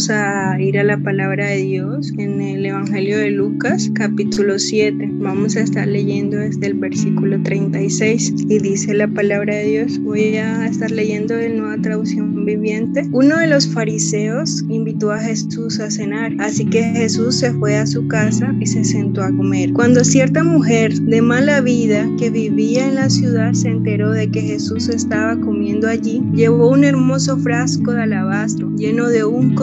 Vamos a ir a la palabra de Dios en el Evangelio de Lucas, capítulo 7. Vamos a estar leyendo desde el versículo 36 y dice la palabra de Dios. Voy a estar leyendo de nueva traducción viviente. Uno de los fariseos invitó a Jesús a cenar, así que Jesús se fue a su casa y se sentó a comer. Cuando cierta mujer de mala vida que vivía en la ciudad se enteró de que Jesús estaba comiendo allí, llevó un hermoso frasco de alabastro lleno de un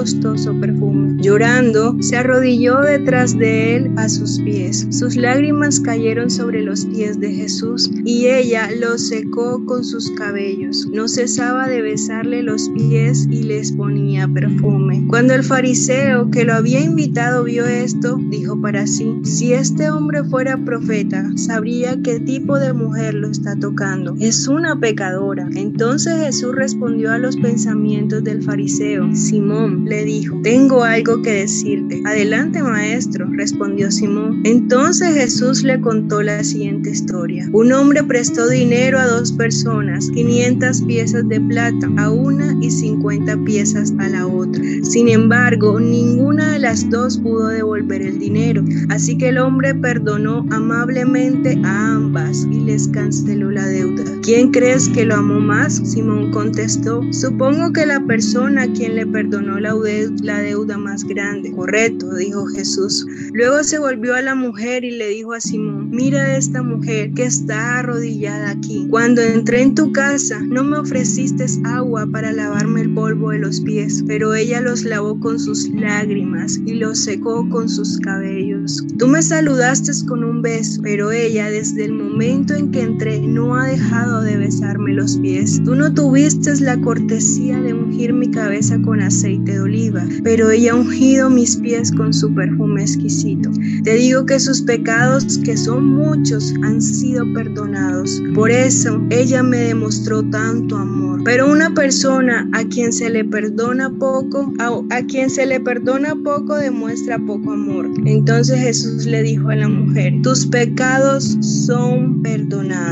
Llorando, se arrodilló detrás de él a sus pies. Sus lágrimas cayeron sobre los pies de Jesús y ella los secó con sus cabellos. No cesaba de besarle los pies y les ponía perfume. Cuando el fariseo que lo había invitado vio esto, dijo para sí, si este hombre fuera profeta, sabría qué tipo de mujer lo está tocando. Es una pecadora. Entonces Jesús respondió a los pensamientos del fariseo. Simón le dijo, tengo algo que decirte. Adelante, maestro, respondió Simón. Entonces Jesús le contó la siguiente historia. Un hombre prestó dinero a dos personas, 500 piezas de plata a una y 50 piezas a la otra. Sin embargo, ninguna las dos pudo devolver el dinero. Así que el hombre perdonó amablemente a ambas y les canceló la deuda. ¿Quién crees que lo amó más? Simón contestó, supongo que la persona a quien le perdonó la deuda más grande. Correcto, dijo Jesús. Luego se volvió a la mujer y le dijo a Simón, mira a esta mujer que está arrodillada aquí. Cuando entré en tu casa, no me ofreciste agua para lavarme el polvo de los pies, pero ella los lavó con sus lágrimas y los secó con sus cabellos. Tú me saludaste con un beso, pero ella desde el momento en que entré no ha dejado de besarme los pies. Tú no tuviste la cortesía de ungir mi cabeza con aceite de oliva, pero ella ha ungido mis pies con su perfume exquisito. Te digo que sus pecados, que son muchos, han sido perdonados. Por eso ella me demostró tanto amor. Pero una persona a quien se le perdona poco, a, a quien se le perdona poco, demuestra poco amor. Entonces Jesús le dijo a la mujer, tus pecados son perdonados.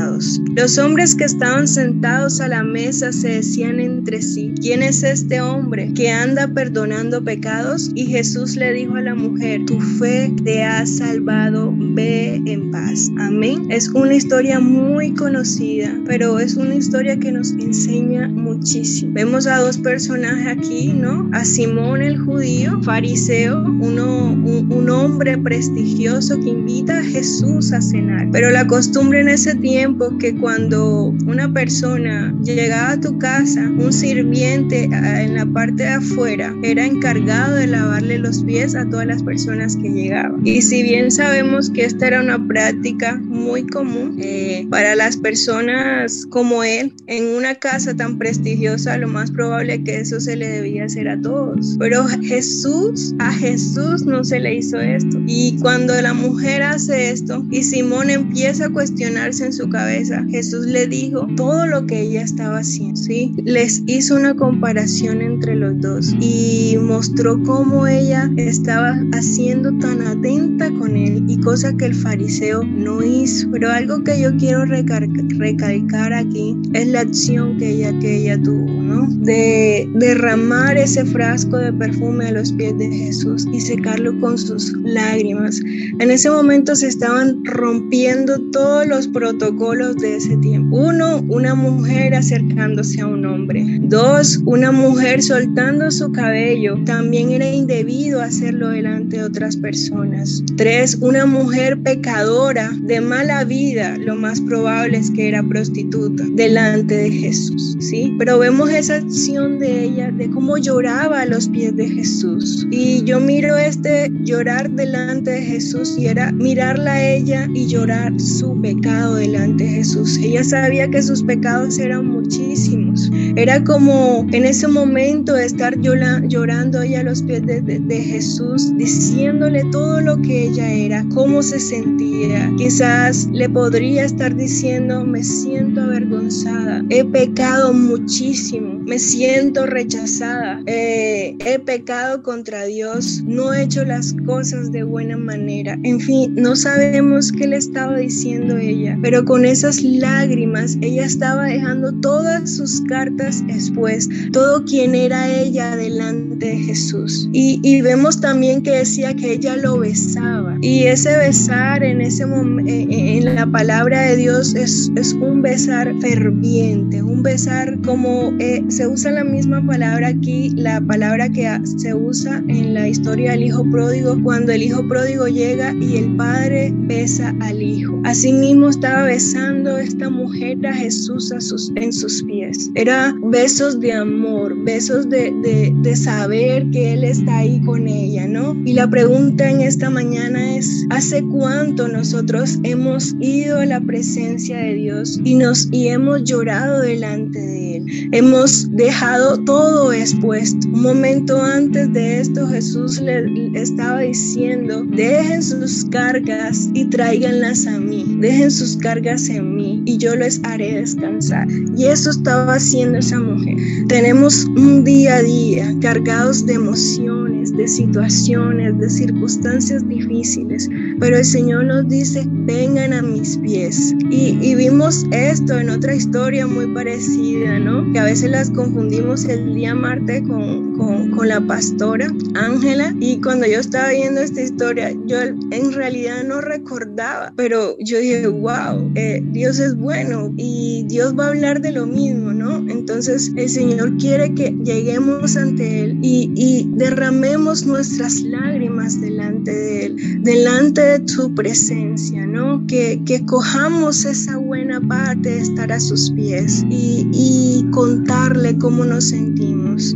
Los hombres que estaban sentados a la mesa se decían entre sí, ¿quién es este hombre que anda perdonando pecados? Y Jesús le dijo a la mujer, tu fe te ha salvado, ve en paz. Amén. Es una historia muy conocida, pero es una historia que nos enseña muchísimo. Vemos a dos personajes aquí, ¿no? A Simón el judío, fariseo, un, un hombre prestigioso que invita a Jesús a cenar. Pero la costumbre en ese tiempo que cuando una persona llegaba a tu casa, un sirviente en la parte de afuera era encargado de lavarle los pies a todas las personas que llegaban. Y si bien sabemos que esta era una práctica muy común eh, para las personas como él, en una casa tan prestigiosa, lo más probable que eso se le debía hacer a todos. Pero Jesús, a Jesús no se le hizo esto. Y cuando la mujer hace esto y Simón empieza a cuestionarse en su cabeza, Jesús le dijo todo lo que ella estaba haciendo, ¿sí? Les hizo una comparación entre los dos y mostró cómo ella estaba haciendo tan atenta con él y cosa que el fariseo no hizo. Pero algo que yo quiero recalcar aquí es la acción que ella, que ella tuvo, De derramar ese frasco de perfume a los pies de Jesús y secarlo con sus lágrimas. En ese momento se estaban rompiendo todos los protocolos de ese tiempo. Uno, una mujer acercándose a un hombre. Dos, una mujer soltando su cabello. También era indebido hacerlo delante de otras personas. Tres, una mujer pecadora de mala vida. Lo más probable es que era prostituta delante de Jesús. ¿sí? Pero vemos esa acción de ella, de cómo lloraba a los pies de Jesús. Y yo miro este llorar delante de Jesús y era mirarla a ella y llorar su pecado delante de Jesús. Ella sabía que sus pecados eran muchísimos. Era como en ese momento estar llorando ahí a los pies de, Jesús, diciéndole todo lo que ella era, cómo se sentía. Quizás le podría estar diciendo, me siento avergonzada, he pecado muchísimo me siento rechazada, eh, he pecado contra Dios, no he hecho las cosas de buena manera. En fin, no sabemos qué le estaba diciendo ella, pero con esas lágrimas ella estaba dejando todas sus cartas expuestas, todo quien era ella delante de Jesús. Y, y vemos también que decía que ella lo besaba. Y ese besar en ese momento, eh, eh, en la palabra de Dios es, es un besar ferviente, un besar como se usa la misma palabra aquí, la palabra que se usa en la historia del hijo pródigo, cuando el hijo pródigo llega y el padre besa al hijo. Asimismo estaba besando esta mujer a Jesús en sus pies. Era besos de amor, besos de, de, de saber que Él está ahí con ella, ¿no? Y la pregunta en esta mañana es, ¿hace cuánto nosotros hemos ido a la presencia de Dios y nos y hemos llorado delante de él? Hemos dejado todo expuesto. Un momento antes de esto Jesús le estaba diciendo, "Dejen sus cargas y tráiganlas a mí. Dejen sus cargas en mí y yo les haré descansar." Y eso estaba haciendo esa mujer. Tenemos un día a día cargados de emociones, de situaciones, de circunstancias difíciles, pero el Señor nos dice, vengan a mis pies. Y, vimos esto en otra historia muy parecida, ¿no? Que a veces las confundimos el día martes con, con, con la pastora Ángela. Y cuando yo estaba viendo esta historia, yo en realidad no recordaba, pero yo dije, wow, eh, Dios es bueno y Dios va a hablar de lo mismo, ¿no? Entonces el Señor quiere que lleguemos ante Él y, y derramemos nuestras lágrimas delante de Él, delante de su presencia, ¿no? Que, que cojamos esa buena parte de estar a sus pies y, y contarle cómo nos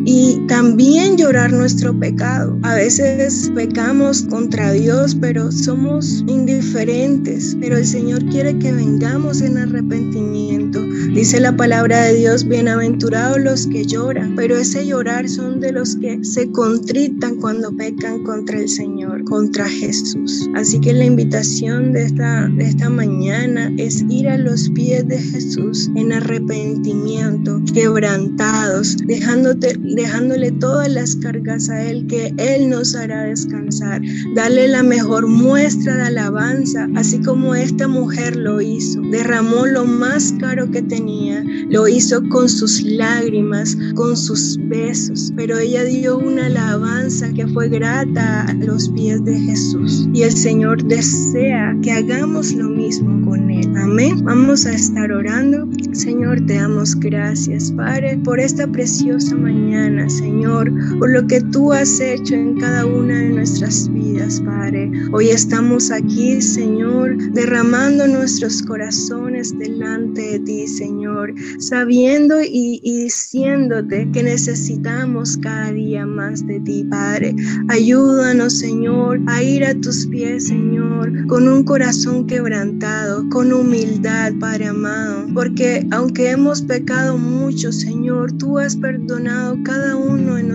y también llorar nuestro pecado. A veces pecamos contra Dios, pero somos indiferentes, pero el Señor quiere que vengamos en arrepentimiento. Dice la palabra de Dios, bienaventurados los que lloran, pero ese llorar son de los que se contritan cuando pecan contra el Señor, contra Jesús. Así que la invitación de esta, de esta mañana es ir a los pies de Jesús en arrepentimiento, quebrantados, dejándote, dejándole todas las cargas a Él, que Él nos hará descansar. Dale la mejor muestra de alabanza, así como esta mujer lo hizo. Derramó lo más caro que tenía, lo hizo con sus lágrimas, con sus besos, pero ella dio una alabanza que fue grata a los pies de Jesús. Y el Señor desea que hagamos lo mismo con Amén. Vamos a estar orando. Señor, te damos gracias, Padre, por esta preciosa mañana, Señor, por lo que tú has hecho en cada una de nuestras vidas, Padre. Hoy estamos aquí, Señor, derramando nuestros corazones delante de ti, Señor, sabiendo y, y diciéndote que necesitamos cada día más de ti, Padre. Ayúdanos, Señor, a ir a tus pies, Señor, con un corazón quebrantado, con humildad, Padre amado, porque aunque hemos pecado mucho, Señor, tú has perdonado cada uno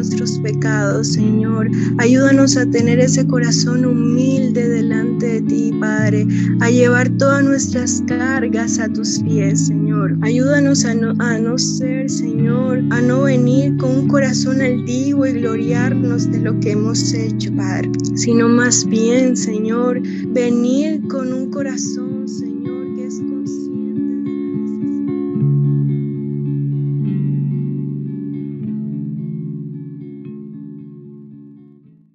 nuestros pecados, Señor. Ayúdanos a tener ese corazón humilde delante de ti, Padre, a llevar todas nuestras cargas a tus pies, Señor. Ayúdanos a no, a no ser, Señor, a no venir con un corazón altivo y gloriarnos de lo que hemos hecho, Padre, sino más bien, Señor, venir con un corazón